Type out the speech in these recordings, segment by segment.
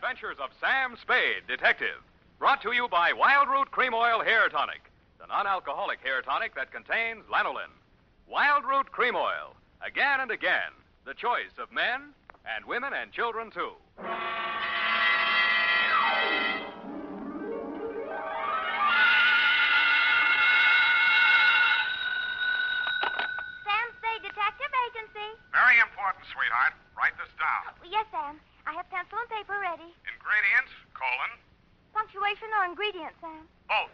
Adventures of Sam Spade, Detective. Brought to you by Wild Root Cream Oil Hair Tonic, the non alcoholic hair tonic that contains lanolin. Wild Root Cream Oil. Again and again. The choice of men and women and children, too. Sam Spade Detective Agency. Very important, sweetheart. Write this down. Oh, yes, Sam. I have pencil and paper ready. Ingredients, colon, Punctuation or ingredients, Sam? both.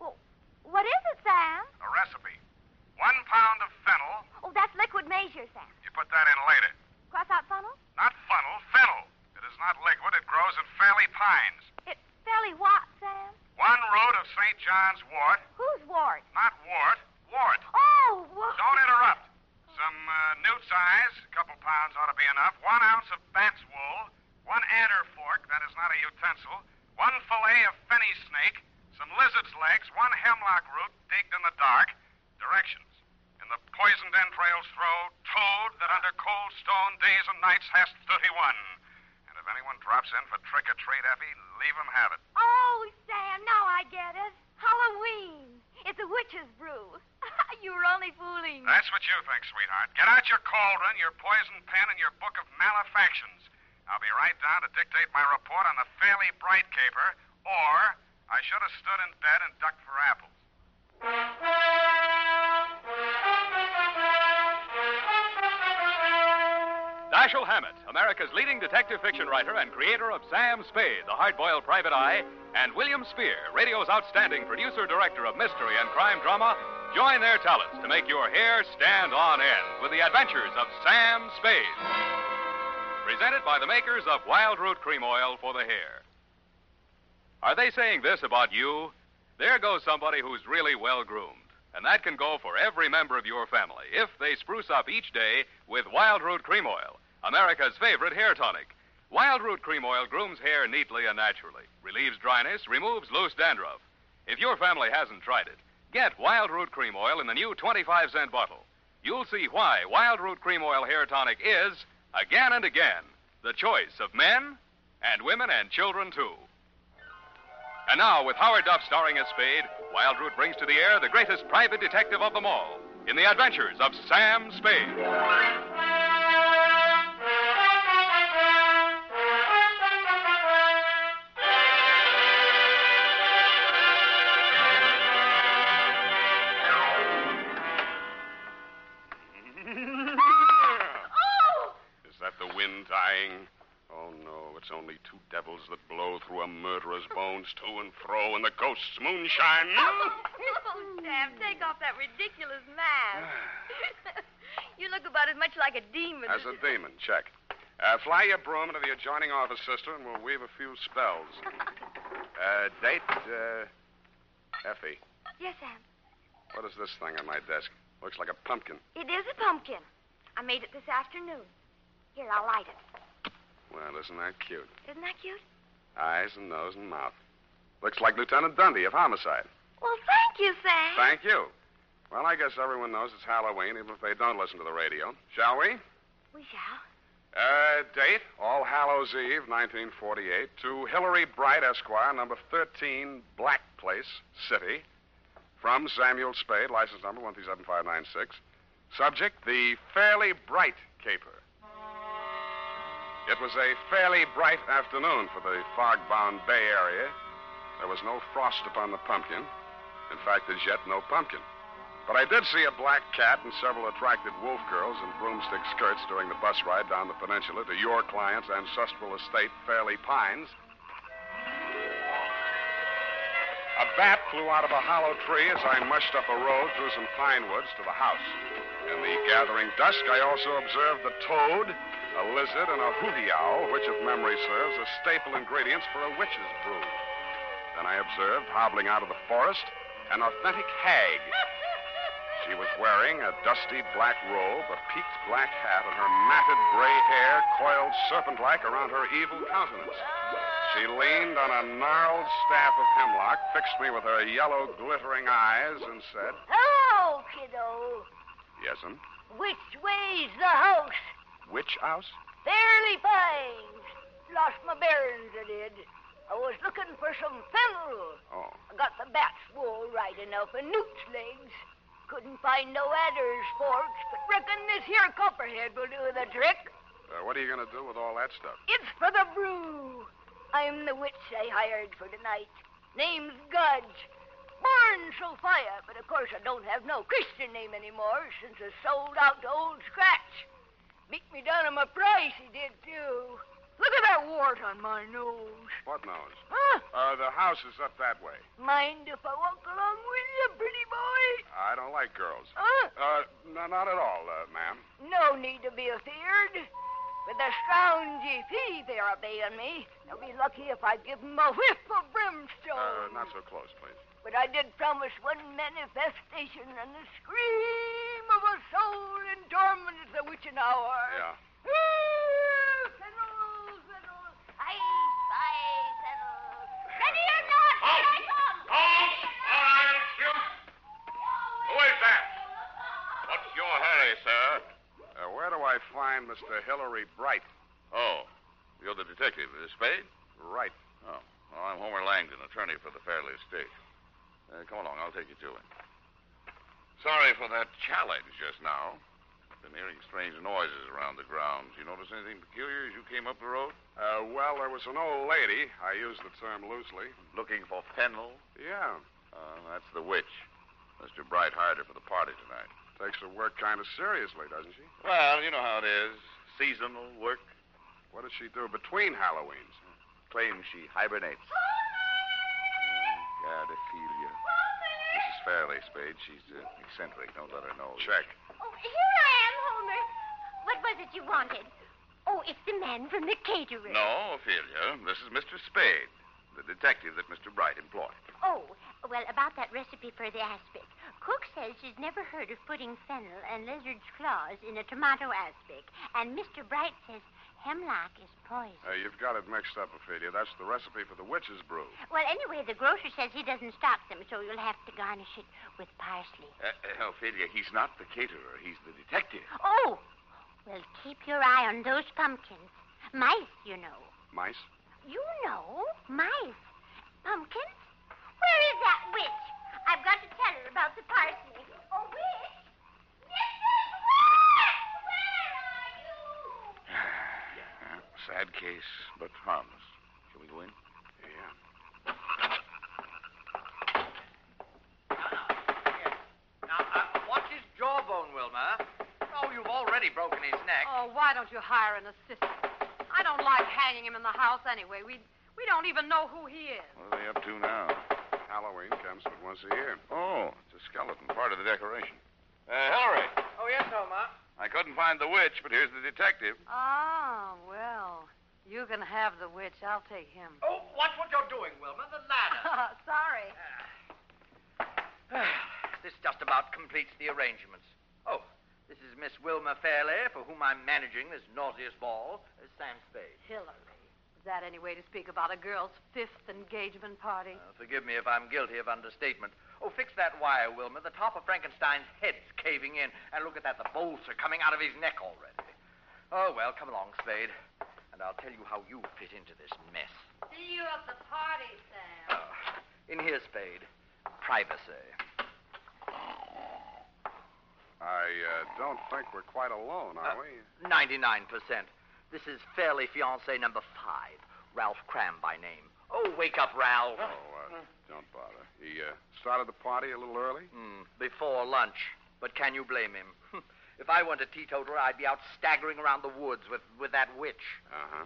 Well, what is it, Sam? A recipe. One pound of fennel. Oh, that's liquid measure, Sam. You put that in later. Cross out funnel? Not funnel, fennel. It is not liquid. It grows in fairly Pines. It fairly what, Sam? One root of St. John's wort. Who's wart? Not wart, wart. Oh, wart. Don't interrupt. Some uh, newt size, a couple pounds ought to be enough. One ounce of bat's wool. One adder fork, that is not a utensil. One fillet of fenny snake. Some lizard's legs. One hemlock root digged in the dark. Directions. In the poisoned entrails throw toad that under cold stone days and nights hast 31. And if anyone drops in for trick or treat, Effie, leave 'em have it. Oh, Sam, now I get it. Halloween. It's a witch's brew. you were only fooling. That's what you think, sweetheart. Get out your cauldron, your poison pen, and your book of malefactions. I'll be right down to dictate my report on the fairly bright caper, or I should have stood in bed and ducked for apples. Dashiell Hammett, America's leading detective fiction writer and creator of Sam Spade, the hard-boiled private eye, and William Spier, radio's outstanding producer-director of mystery and crime drama, join their talents to make your hair stand on end with the adventures of Sam Spade. Presented by the makers of Wild Root Cream Oil for the hair. Are they saying this about you? There goes somebody who's really well groomed. And that can go for every member of your family if they spruce up each day with Wild Root Cream Oil, America's favorite hair tonic. Wild Root Cream Oil grooms hair neatly and naturally, relieves dryness, removes loose dandruff. If your family hasn't tried it, get Wild Root Cream Oil in the new 25 cent bottle. You'll see why Wild Root Cream Oil hair tonic is, again and again, the choice of men and women and children, too. And now, with Howard Duff starring as Spade, Wild Root brings to the air the greatest private detective of them all in the adventures of Sam Spade. It's only two devils that blow through a murderer's bones to and fro in the ghost's moonshine. oh, Sam, take off that ridiculous mask. you look about as much like a demon. As a demon, check. Uh, fly your broom into the adjoining office, sister, and we'll weave a few spells. Uh, date, uh, Effie, Yes, Sam. what is this thing on my desk? Looks like a pumpkin. It is a pumpkin. I made it this afternoon. Here, I'll light it. Well, isn't that cute? Isn't that cute? Eyes and nose and mouth. Looks like Lieutenant Dundy of Homicide. Well, thank you, Sam. Thank you. Well, I guess everyone knows it's Halloween, even if they don't listen to the radio. Shall we? We shall. Uh, date, All Hallows Eve, 1948, to Hillary Bright, Esquire, number 13, Black Place, City. From Samuel Spade, license number 137596. Subject, the Fairly Bright Caper. It was a fairly bright afternoon for the fog-bound Bay Area. There was no frost upon the pumpkin. In fact, as yet, no pumpkin. But I did see a black cat and several attractive wolf girls in broomstick skirts during the bus ride down the peninsula to your client's ancestral estate, Fairley Pines. A bat flew out of a hollow tree as I mushed up a road through some pine woods to the house. In the gathering dusk, I also observed the toad a lizard, and a hooty owl, which, if memory serves, are staple ingredients for a witch's brew. Then I observed, hobbling out of the forest, an authentic hag. She was wearing a dusty black robe, a peaked black hat, and her matted gray hair coiled serpent like around her evil countenance. She leaned on a gnarled staff of hemlock, fixed me with her yellow, glittering eyes, and said, Hello, kiddo. Yes'm. Which way's the house? Which house? Fairly fine. Lost my bearings, I did. I was looking for some fennel. Oh. I got the bat's wool right enough and newt's legs. Couldn't find no adder's forks, but reckon this here copperhead will do the trick. Uh, what are you going to do with all that stuff? It's for the brew. I'm the witch I hired for tonight. Name's Gudge. Born Sophia, but of course I don't have no Christian name anymore since I sold out to Old Scratch. Beat me down on my price, he did too. Look at that wart on my nose. What nose? Huh? Uh, the house is up that way. Mind if I walk along with you, pretty boy? I don't like girls. Huh? Uh, no, not at all, uh, ma'am. No need to be afeared. With the scroungy fee they're paying me, they'll be lucky if I give 'em a whiff of brimstone. Uh, not so close, please. But I did promise one manifestation and the scream of a soul in torment at the witching hour. Yeah. Ooh, fiddle, fiddle. Aye, aye, fiddle. Ready or not, here I come. I'll shoot. Who is that? What's your hurry, sir? Uh, where do I find Mr. Hillary Bright? Oh, you're the detective, is Spade? Right. Oh, well, I'm Homer Langdon, attorney for the Fairley estate. Uh, come along, I'll take you to him. Sorry for that challenge just now. Been hearing strange noises around the grounds. You notice anything peculiar as you came up the road? Uh, well, there was an old lady. I use the term loosely. Looking for Fennel? Yeah. Uh, that's the witch. Mr. Bright hired her for the party tonight. Takes her work kind of seriously, doesn't she? Well, you know how it is. Seasonal work. What does she do between Halloweens? Claims she hibernates. God, Ophelia. Mrs. Fairley, Spade. She's uh, eccentric. Don't let her know. Check. Oh, here I am, Homer. What was it you wanted? Oh, it's the man from the caterer. No, Ophelia. This is Mr. Spade, the detective that Mr. Bright employed. Oh, well, about that recipe for the aspic. Cook says she's never heard of putting fennel and lizard's claws in a tomato aspic. And Mr. Bright says hemlock is poison. Uh, you've got it mixed up, Ophelia. That's the recipe for the witch's brew. Well, anyway, the grocer says he doesn't stock them, so you'll have to garnish it with parsley. Uh, uh, Ophelia, he's not the caterer. He's the detective. Oh, well, keep your eye on those pumpkins. Mice, you know. Mice? You know, mice. Pumpkins? Where is that witch? I've got to tell her about the parsley. Oh, witch? Mrs. Witch! Where are you? Uh, sad case, but harmless. Shall we go in? Yeah. Now, uh, what's his jawbone, Wilma? Oh, you've already broken his neck. Oh, why don't you hire an assistant? I don't like hanging him in the house anyway. We we don't even know who he is. What are they up to now? Halloween comes but once a year. Oh, it's a skeleton, part of the decoration. Uh, Hillary, Oh, yes, Homer. I couldn't find the witch, but here's the detective. Oh, well, you can have the witch. I'll take him. Oh, watch what you're doing, Wilma. The ladder. Sorry. this just about completes the arrangements. Oh, this is Miss Wilma Fairley, for whom I'm managing this nauseous ball. Uh, Sam Spade. Hillary. Is that any way to speak about a girl's fifth engagement party? Uh, forgive me if I'm guilty of understatement. Oh, fix that wire, Wilma. The top of Frankenstein's head's caving in. And look at that. The bolts are coming out of his neck already. Oh, well, come along, Spade. And I'll tell you how you fit into this mess. See you at the party, Sam. Uh, in here, Spade. Privacy. I uh, don't think we're quite alone, are Uh, we? 99%. This is Fairly Fiancé number five, Ralph Cram by name. Oh, wake up, Ralph. Oh, uh, don't bother. He uh, started the party a little early? Hmm, before lunch. But can you blame him? if I weren't a teetotaler, I'd be out staggering around the woods with, with that witch. Uh huh.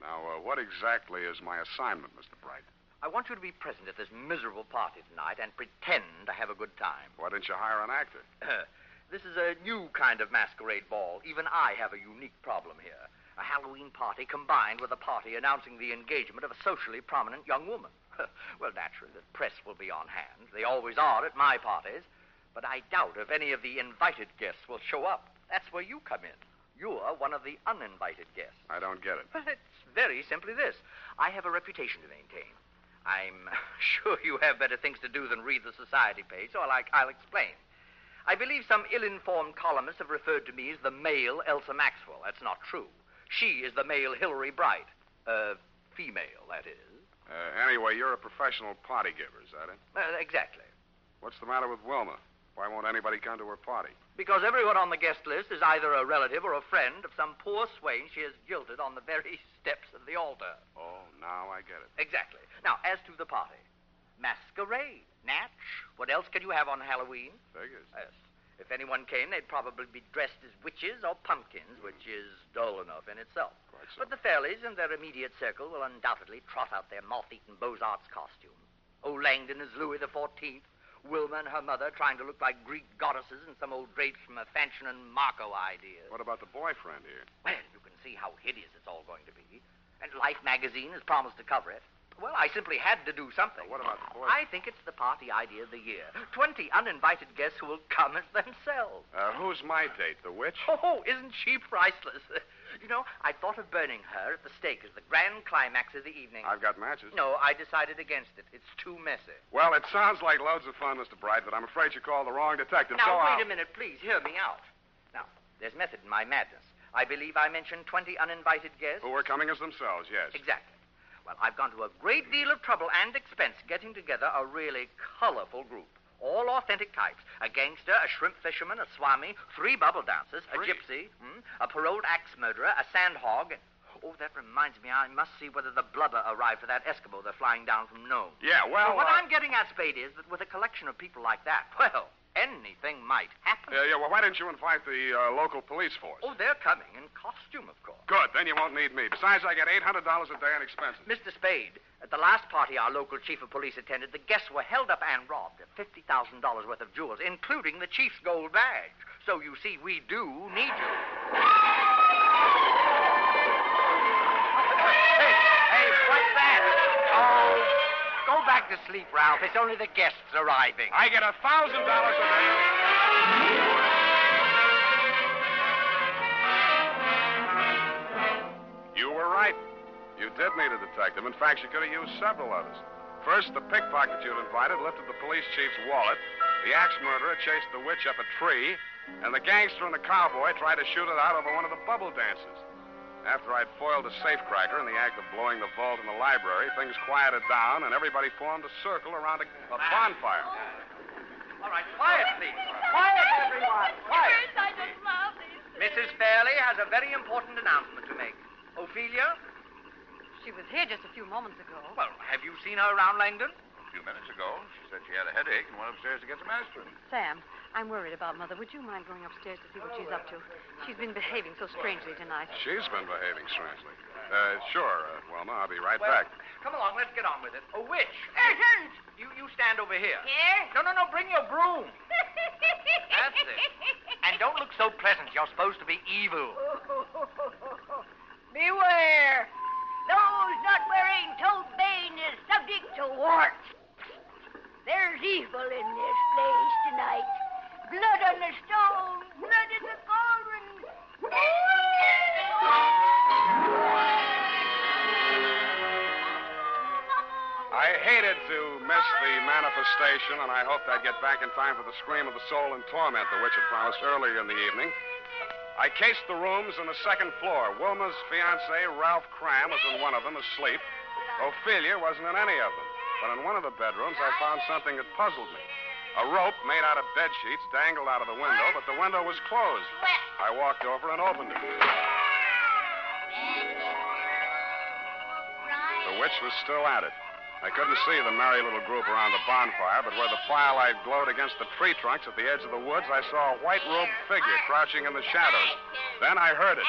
Now, uh, what exactly is my assignment, Mr. Bright? I want you to be present at this miserable party tonight and pretend to have a good time. Why didn't you hire an actor? this is a new kind of masquerade ball. Even I have a unique problem here. A Halloween party combined with a party announcing the engagement of a socially prominent young woman. well, naturally, the press will be on hand. They always are at my parties. But I doubt if any of the invited guests will show up. That's where you come in. You're one of the uninvited guests. I don't get it. Well, it's very simply this I have a reputation to maintain. I'm sure you have better things to do than read the society page, so I'll, I'll explain. I believe some ill informed columnists have referred to me as the male Elsa Maxwell. That's not true. She is the male Hillary Bright. Uh, female, that is. Uh, anyway, you're a professional party giver, is that it? Uh, exactly. What's the matter with Wilma? Why won't anybody come to her party? Because everyone on the guest list is either a relative or a friend of some poor swain she has jilted on the very steps of the altar. Oh, now I get it. Exactly. Now, as to the party masquerade, Natch. What else can you have on Halloween? Figures. Yes. If anyone came, they'd probably be dressed as witches or pumpkins, which is dull enough in itself. Quite so. But the Fairleys and their immediate circle will undoubtedly trot out their moth-eaten Beaux-Arts costumes. Old Langdon as Louis the Fourteenth, Wilma and her mother trying to look like Greek goddesses and some old drapes from a Fanchon and Marco idea. What about the boyfriend here? Well, you can see how hideous it's all going to be. And Life magazine has promised to cover it. Well, I simply had to do something. What about the boy? I think it's the party idea of the year. Twenty uninvited guests who will come as themselves. Uh, who's my date? The witch? Oh, isn't she priceless? you know, I thought of burning her at the stake as the grand climax of the evening. I've got matches. No, I decided against it. It's too messy. Well, it sounds like loads of fun, Mr. Bright, but I'm afraid you called the wrong detective. Now, so wait I'll- a minute, please. Hear me out. Now, there's method in my madness. I believe I mentioned 20 uninvited guests. Who are coming as themselves, yes. Exactly. Well, I've gone to a great deal of trouble and expense getting together a really colorful group. All authentic types. A gangster, a shrimp fisherman, a swami, three bubble dancers, Three? a gypsy, hmm, a paroled axe murderer, a sand hog. Oh, that reminds me, I must see whether the blubber arrived for that Eskimo they're flying down from Nome. Yeah, well, what uh, I'm getting at, Spade, is that with a collection of people like that, well, anything might happen. Yeah, yeah, well, why didn't you invite the uh, local police force? Oh, they're coming in costume, of course. Good, then you won't need me. Besides, I get $800 a day in expenses. Mr. Spade, at the last party our local chief of police attended, the guests were held up and robbed of $50,000 worth of jewels, including the chief's gold badge. So you see, we do need you. Back to sleep, Ralph. It's only the guests arriving. I get a $1,000 a day. You were right. You did need a detective. In fact, you could have used several others. First, the pickpocket you'd invited lifted the police chief's wallet. The axe murderer chased the witch up a tree. And the gangster and the cowboy tried to shoot it out over one of the bubble dances. After I'd foiled a safecracker in the act of blowing the vault in the library, things quieted down and everybody formed a circle around a, a bonfire. All right, quiet, please. Quiet, everyone. Quiet. I just love these. Mrs. Fairley has a very important announcement to make. Ophelia? She was here just a few moments ago. Well, have you seen her around Langdon? A few minutes ago, she said she had a headache and went upstairs to get some aspirin. Sam, I'm worried about Mother. Would you mind going upstairs to see what she's up to? She's been behaving so strangely tonight. She's been behaving strangely. Uh, sure, uh, Wilma, I'll be right Well, back. come along, let's get on with it. A witch. Urgent! You you stand over here. Here? No, no, no, bring your broom. That's it. And don't look so pleasant. You're supposed to be evil. Beware! Those not wearing toad bane is subject to warts. There's evil in this place tonight. Blood on the stone, blood in the cauldron. I hated to miss the manifestation, and I hoped I'd get back in time for the scream of the soul in torment the witch had promised earlier in the evening. I cased the rooms on the second floor. Wilma's fiance, Ralph Cram, was in one of them, asleep. Ophelia wasn't in any of them. But in one of the bedrooms, I found something that puzzled me. A rope made out of bed sheets dangled out of the window, but the window was closed. I walked over and opened it. The witch was still at it. I couldn't see the merry little group around the bonfire, but where the firelight glowed against the tree trunks at the edge of the woods, I saw a white robed figure crouching in the shadows. Then I heard it.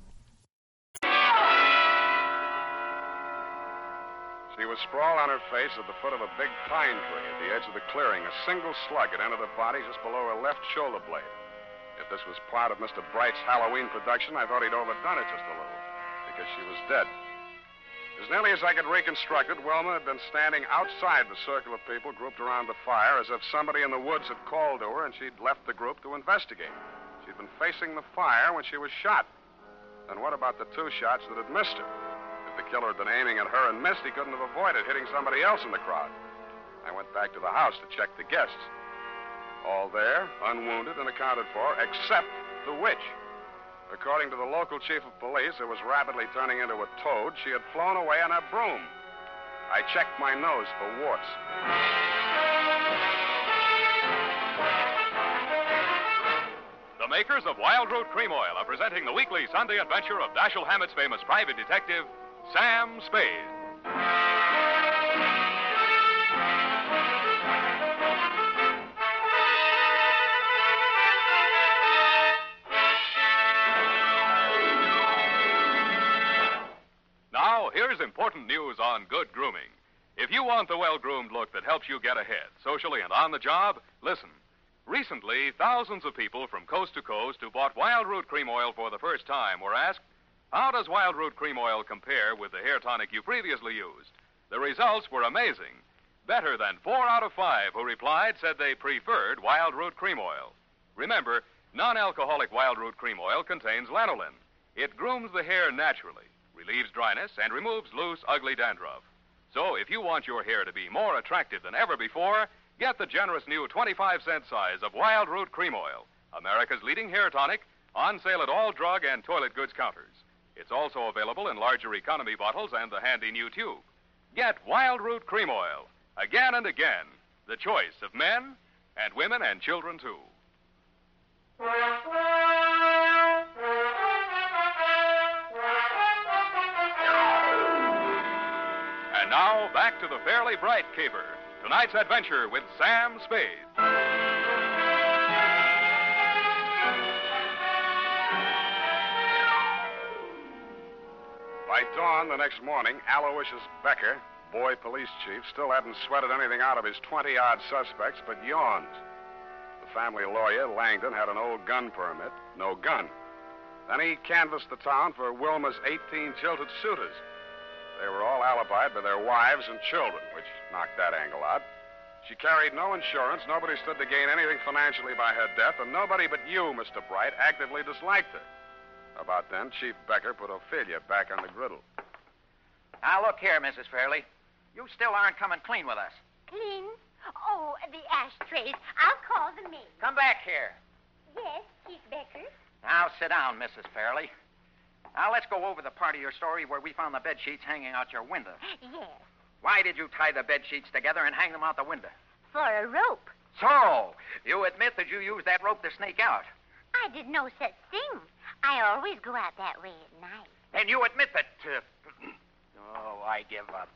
was sprawled on her face at the foot of a big pine tree at the edge of the clearing. A single slug had entered her body just below her left shoulder blade. If this was part of Mr. Bright's Halloween production, I thought he'd overdone it just a little, because she was dead. As nearly as I could reconstruct it, Wilma had been standing outside the circle of people grouped around the fire as if somebody in the woods had called to her and she'd left the group to investigate. She'd been facing the fire when she was shot. Then what about the two shots that had missed her? If the killer had been aiming at her and missed, he couldn't have avoided hitting somebody else in the crowd. I went back to the house to check the guests. All there, unwounded and accounted for, except the witch. According to the local chief of police, who was rapidly turning into a toad, she had flown away on her broom. I checked my nose for warts. The makers of Wild Root Cream Oil are presenting the weekly Sunday adventure of Dashiell Hammett's famous private detective, Sam Spade. Now, here's important news on good grooming. If you want the well groomed look that helps you get ahead, socially and on the job, listen. Recently, thousands of people from coast to coast who bought Wild Root Cream Oil for the first time were asked, How does Wild Root Cream Oil compare with the hair tonic you previously used? The results were amazing. Better than four out of five who replied said they preferred Wild Root Cream Oil. Remember, non alcoholic Wild Root Cream Oil contains lanolin. It grooms the hair naturally, relieves dryness, and removes loose, ugly dandruff. So if you want your hair to be more attractive than ever before, get the generous new 25 cent size of Wild Root Cream Oil, America's leading hair tonic, on sale at all drug and toilet goods counters. It's also available in larger economy bottles and the handy new tube. Get Wild Root Cream Oil again and again, the choice of men and women and children too. And now back to the Fairly Bright Caper. Tonight's adventure with Sam Spade. By dawn the next morning, Aloysius Becker, boy police chief, still hadn't sweated anything out of his 20 odd suspects but yawns. The family lawyer, Langdon, had an old gun permit, no gun. Then he canvassed the town for Wilma's 18 jilted suitors. They were all alibied by their wives and children, which knocked that angle out. She carried no insurance, nobody stood to gain anything financially by her death, and nobody but you, Mr. Bright, actively disliked her. About then, Chief Becker put Ophelia back on the griddle. Now, look here, Mrs. Fairley. You still aren't coming clean with us. Clean? Oh, the ashtrays. I'll call the maid. Come back here. Yes, Chief Becker. Now, sit down, Mrs. Fairley. Now, let's go over the part of your story where we found the bed sheets hanging out your window. Yes. Why did you tie the bed sheets together and hang them out the window? For a rope. So, you admit that you used that rope to sneak out. I did no such thing. I always go out that way at night. And you admit that. Uh... oh, I give up.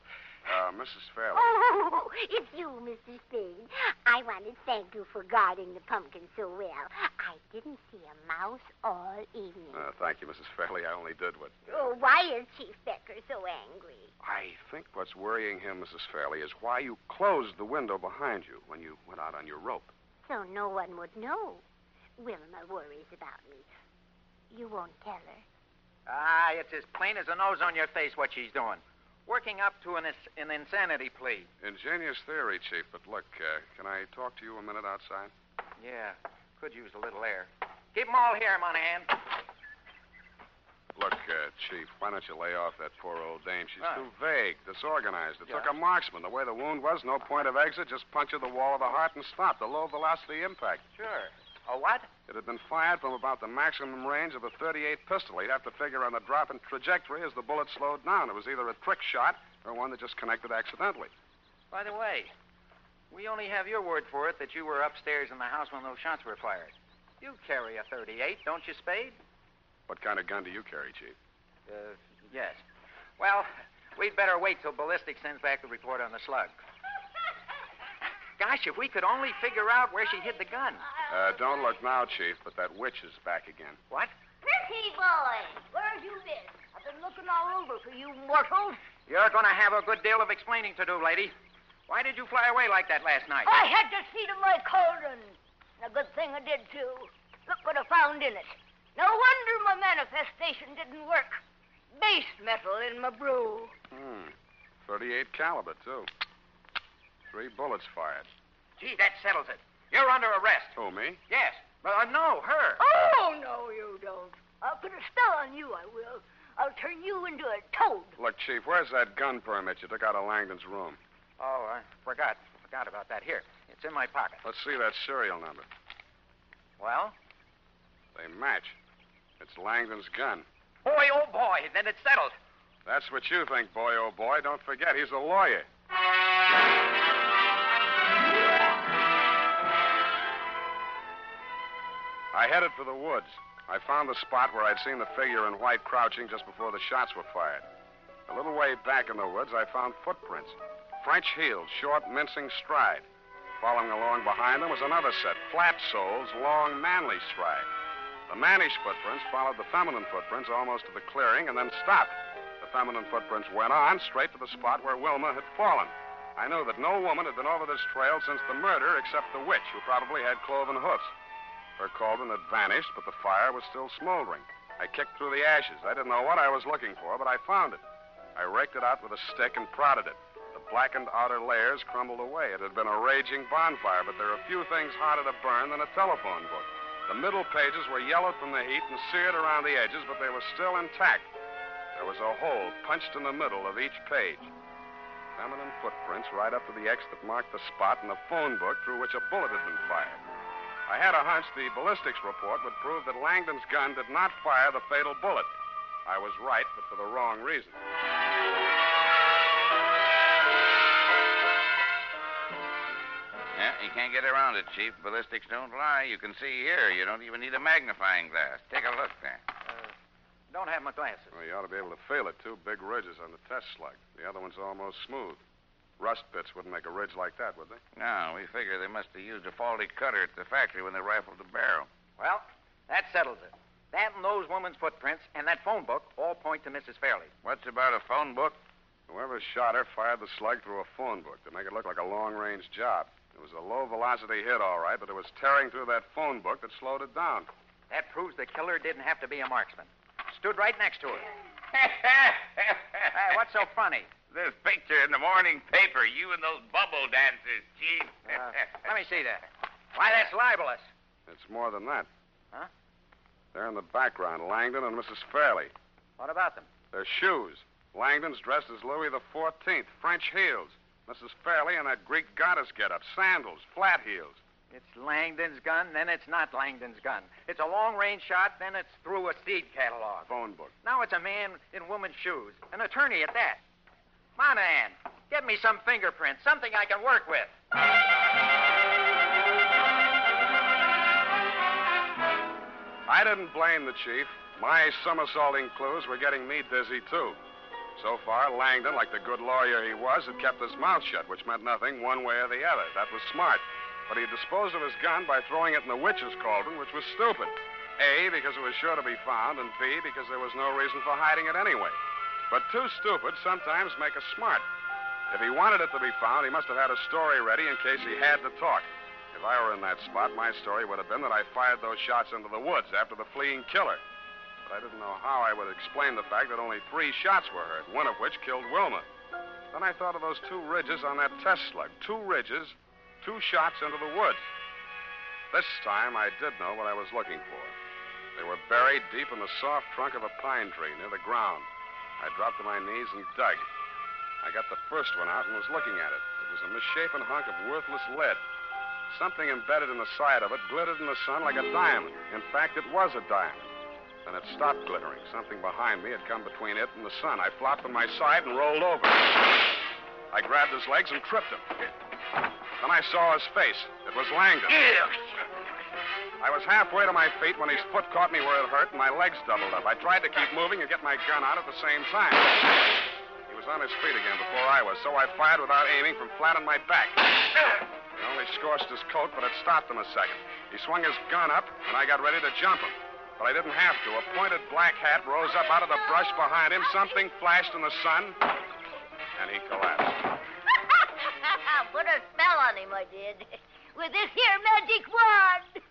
Uh, Mrs. Fairley. Oh, it's you, Mr. Spade. I want to thank you for guarding the pumpkin so well. I didn't see a mouse all evening. Uh, thank you, Mrs. Fairley. I only did what. Oh, why is Chief Becker so angry? I think what's worrying him, Mrs. Fairley, is why you closed the window behind you when you went out on your rope. So no one would know. Wilma worries about me. You won't tell her. Ah, it's as plain as a nose on your face what she's doing. Working up to an, an insanity plea. Ingenious theory, Chief, but look, uh, can I talk to you a minute outside? Yeah, could use a little air. Keep 'em all here, Monahan. Look, uh, Chief, why don't you lay off that poor old dame? She's Right. too vague, disorganized. It took a marksman. The way the wound was, no point of exit, just puncture the wall of the heart and stop. The low velocity impact. Sure. A what? It had been fired from about the maximum range of a 38 pistol. He'd have to figure on the drop in trajectory as the bullet slowed down. It was either a trick shot or one that just connected accidentally. By the way, we only have your word for it that you were upstairs in the house when those shots were fired. You carry a 38, don't you, Spade? What kind of gun do you carry, Chief? Uh, yes. Well, we'd better wait till ballistics sends back the report on the slug. Gosh, if we could only figure out where she hid the gun. Uh, don't look now, Chief, but that witch is back again. What? Pretty boy, where have you been? I've been looking all over for you mortals. You're going to have a good deal of explaining to do, lady. Why did you fly away like that last night? I had to see to my cauldron. And a good thing I did, too. Look what I found in it. No wonder my manifestation didn't work. Base metal in my brew. Hmm. 38 caliber, too. Three bullets fired. Gee, that settles it. You're under arrest. Who, me? Yes. Uh, no, her. Oh, no, you don't. I'll put a spell on you, I will. I'll turn you into a toad. Look, Chief, where's that gun permit you took out of Langdon's room? Oh, I forgot. Forgot about that. Here. It's in my pocket. Let's see that serial number. Well? They match. It's Langdon's gun. Boy, oh boy, then it's settled. That's what you think, boy, oh boy. Don't forget, he's a lawyer. I headed for the woods. I found the spot where I'd seen the figure in white crouching just before the shots were fired. A little way back in the woods, I found footprints. French heels, short, mincing stride. Following along behind them was another set, flat soles, long, manly stride. The mannish footprints followed the feminine footprints almost to the clearing and then stopped. The feminine footprints went on straight to the spot where Wilma had fallen. I knew that no woman had been over this trail since the murder except the witch, who probably had cloven hoofs. Her cauldron had vanished, but the fire was still smoldering. I kicked through the ashes. I didn't know what I was looking for, but I found it. I raked it out with a stick and prodded it. The blackened outer layers crumbled away. It had been a raging bonfire, but there are few things harder to burn than a telephone book. The middle pages were yellowed from the heat and seared around the edges, but they were still intact. There was a hole punched in the middle of each page. Feminine footprints right up to the X that marked the spot in the phone book through which a bullet had been fired. I had a hunch the ballistics report would prove that Langdon's gun did not fire the fatal bullet. I was right, but for the wrong reason. Yeah, you can't get around it, Chief. Ballistics don't lie. You can see here. You don't even need a magnifying glass. Take a look there. Uh, don't have my glasses. Well, you ought to be able to feel it, too. Big ridges on the test slug. The other one's almost smooth. Rust pits wouldn't make a ridge like that, would they? No, we figure they must have used a faulty cutter at the factory when they rifled the barrel. Well, that settles it. That and those woman's footprints and that phone book all point to Mrs. Fairley. What's about a phone book? Whoever shot her fired the slug through a phone book to make it look like a long range job. It was a low velocity hit, all right, but it was tearing through that phone book that slowed it down. That proves the killer didn't have to be a marksman. Stood right next to her. Hey, what's so funny? This picture in the morning paper, you and those bubble dancers, Chief. Uh, let me see that. Why, that's libelous. It's more than that. Huh? There in the background, Langdon and Mrs. Fairley. What about them? Their shoes. Langdon's dressed as Louis the Fourteenth, French heels. Mrs. Fairley in that Greek goddess getup, sandals, flat heels. It's Langdon's gun, then it's not Langdon's gun. It's a long range shot, then it's through a seed catalog. Phone book. Now it's a man in woman's shoes. An attorney at that. Monahan, get me some fingerprints, something I can work with. I didn't blame the chief. My somersaulting clues were getting me dizzy, too. So far, Langdon, like the good lawyer he was, had kept his mouth shut, which meant nothing one way or the other. That was smart. But he disposed of his gun by throwing it in the witch's cauldron, which was stupid. A, because it was sure to be found, and B, because there was no reason for hiding it anyway. But two stupid sometimes make a smart. If he wanted it to be found, he must have had a story ready in case he had to talk. If I were in that spot, my story would have been that I fired those shots into the woods after the fleeing killer. But I didn't know how I would explain the fact that only three shots were heard, one of which killed Wilma. Then I thought of those two ridges on that test slug. Two ridges, two shots into the woods. This time I did know what I was looking for. They were buried deep in the soft trunk of a pine tree near the ground. I dropped to my knees and dug. I got the first one out and was looking at it. It was a misshapen hunk of worthless lead. Something embedded in the side of it glittered in the sun like a diamond. In fact, it was a diamond. Then it stopped glittering. Something behind me had come between it and the sun. I flopped on my side and rolled over. I grabbed his legs and tripped him. Then I saw his face. It was Langdon. I was halfway to my feet when his foot caught me where it hurt and my legs doubled up. I tried to keep moving and get my gun out at the same time. He was on his feet again before I was, so I fired without aiming from flat on my back. It only scorched his coat, but it stopped him a second. He swung his gun up, and I got ready to jump him. But I didn't have to. A pointed black hat rose up out of the brush behind him. Something flashed in the sun, and he collapsed. Put a spell on him, I did. With this here magic wand.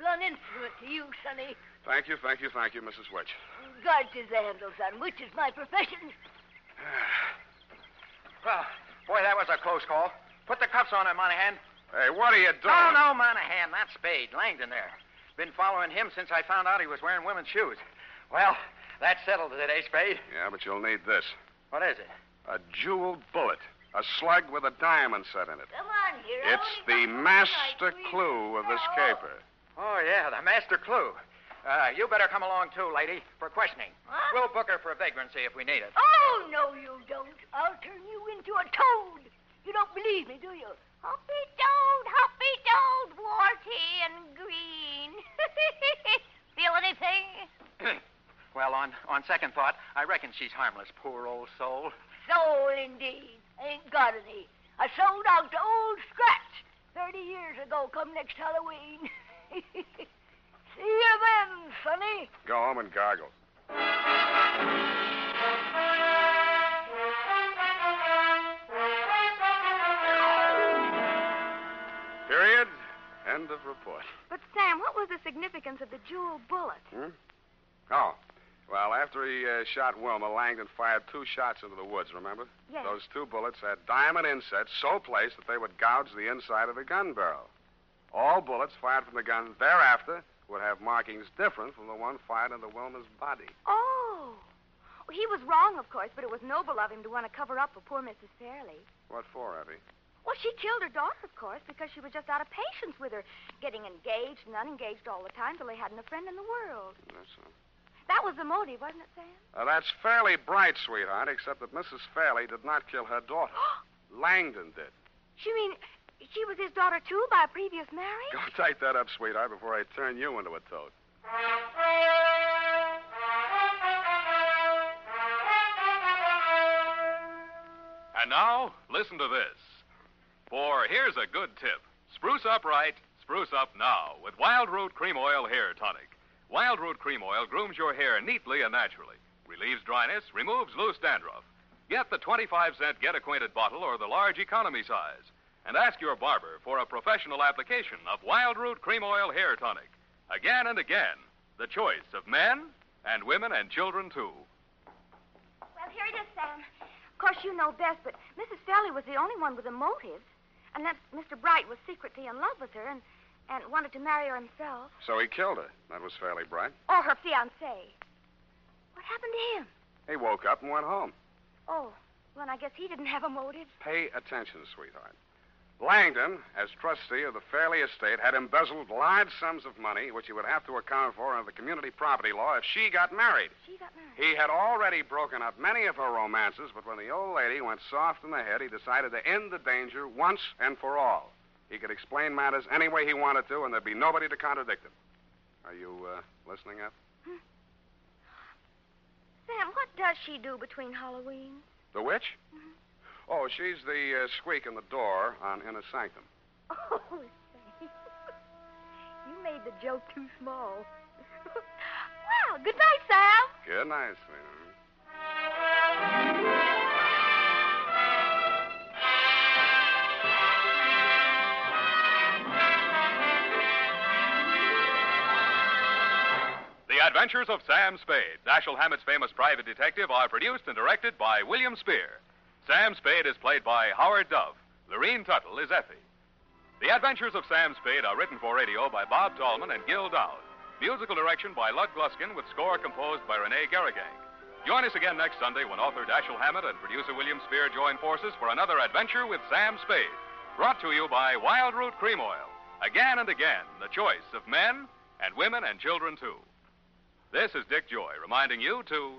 Blunt instrument to you, Sonny. Thank you, thank you, thank you, Mrs. Witch. God is the handle, son, which is my profession. Well, boy, that was a close call. Put the cuffs on him, Monahan. Hey, what are you doing? Oh, no, Monahan, not Spade. Langdon there. Been following him since I found out he was wearing women's shoes. Well, that settled it, eh, Spade? Yeah, but you'll need this. What is it? A jeweled bullet. A slug with a diamond set in it. Come on, hero. It's the master clue of this caper. Oh, yeah, the master clue. Uh, you better come along, too, lady, for questioning. What? We'll book her for vagrancy if we need it. Oh, no, you don't. I'll turn you into a toad. You don't believe me, do you? Hoppy toad, hoppy toad, warty and green. Feel anything? well, on, on second thought, I reckon she's harmless, poor old soul. Soul, indeed. Ain't got any. I sold out to old Scratch 30 years ago, come next Halloween. See you then, Sonny. Go home and gargle. Period. End of report. But, Sam, what was the significance of the jewel bullet? Hmm? Oh. Well, after he uh, shot Wilma, Langdon fired two shots into the woods, remember? Yes. Those two bullets had diamond insets so placed that they would gouge the inside of the gun barrel. All bullets fired from the gun thereafter would have markings different from the one fired into Wilma's body. Oh. Well, he was wrong, of course, but it was noble of him to want to cover up for poor Mrs. Fairley. What for, Abby? Well, she killed her daughter, of course, because she was just out of patience with her, getting engaged and unengaged all the time till they hadn't a friend in the world. That's so. That was the motive, wasn't it, Sam? Uh, that's fairly bright, sweetheart, except that Mrs. Fairley did not kill her daughter. Langdon did. You mean she was his daughter, too, by a previous marriage? Go tight that up, sweetheart, before I turn you into a toad. And now, listen to this. For here's a good tip spruce up right, spruce up now with Wild Root Cream Oil Hair Tonic. Wild Root Cream Oil grooms your hair neatly and naturally, relieves dryness, removes loose dandruff. Get the 25 cent Get Acquainted bottle or the large economy size. And ask your barber for a professional application of Wild Root Cream Oil Hair Tonic. Again and again, the choice of men and women and children, too. Well, here it is, Sam. Of course, you know best, but Mrs. Fairley was the only one with a motive. And that Mr. Bright was secretly in love with her and, and wanted to marry her himself. So he killed her. That was fairly bright. Or her fiancé. What happened to him? He woke up and went home. Oh, well, I guess he didn't have a motive. Pay attention, sweetheart. Langdon, as trustee of the Fairley estate, had embezzled large sums of money, which he would have to account for under the community property law if she got married. She got married. He had already broken up many of her romances, but when the old lady went soft in the head, he decided to end the danger once and for all. He could explain matters any way he wanted to, and there'd be nobody to contradict him. Are you uh, listening up? Sam, what does she do between Halloween? The witch? Oh, she's the uh, squeak in the door on Inner Sanctum. Oh, Sam. you made the joke too small. well, good night, Sam. Good night, sweetheart. The Adventures of Sam Spade, Dashiell Hammett's famous private detective, are produced and directed by William Spier. Sam Spade is played by Howard Duff. Lurene Tuttle is Effie. The Adventures of Sam Spade are written for radio by Bob Tallman and Gil Doud. Musical direction by Lud Gluskin with score composed by René Garriguenc. Join us again next Sunday when author Dashiell Hammett and producer William Spier join forces for another adventure with Sam Spade. Brought to you by Wild Root Cream Oil, Again and again, the choice of men and women and children, too. This is Dick Joy reminding you to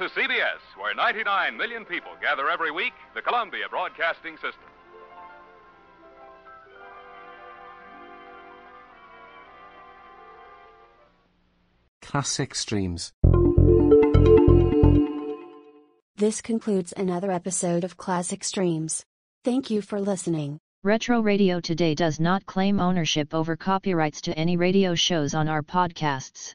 is CBS, where 99 million people gather every week, the Columbia Broadcasting System. Classic Streams. This concludes another episode of Classic Streams. Thank you for listening. Retro Radio Today does not claim ownership over copyrights to any radio shows on our podcasts.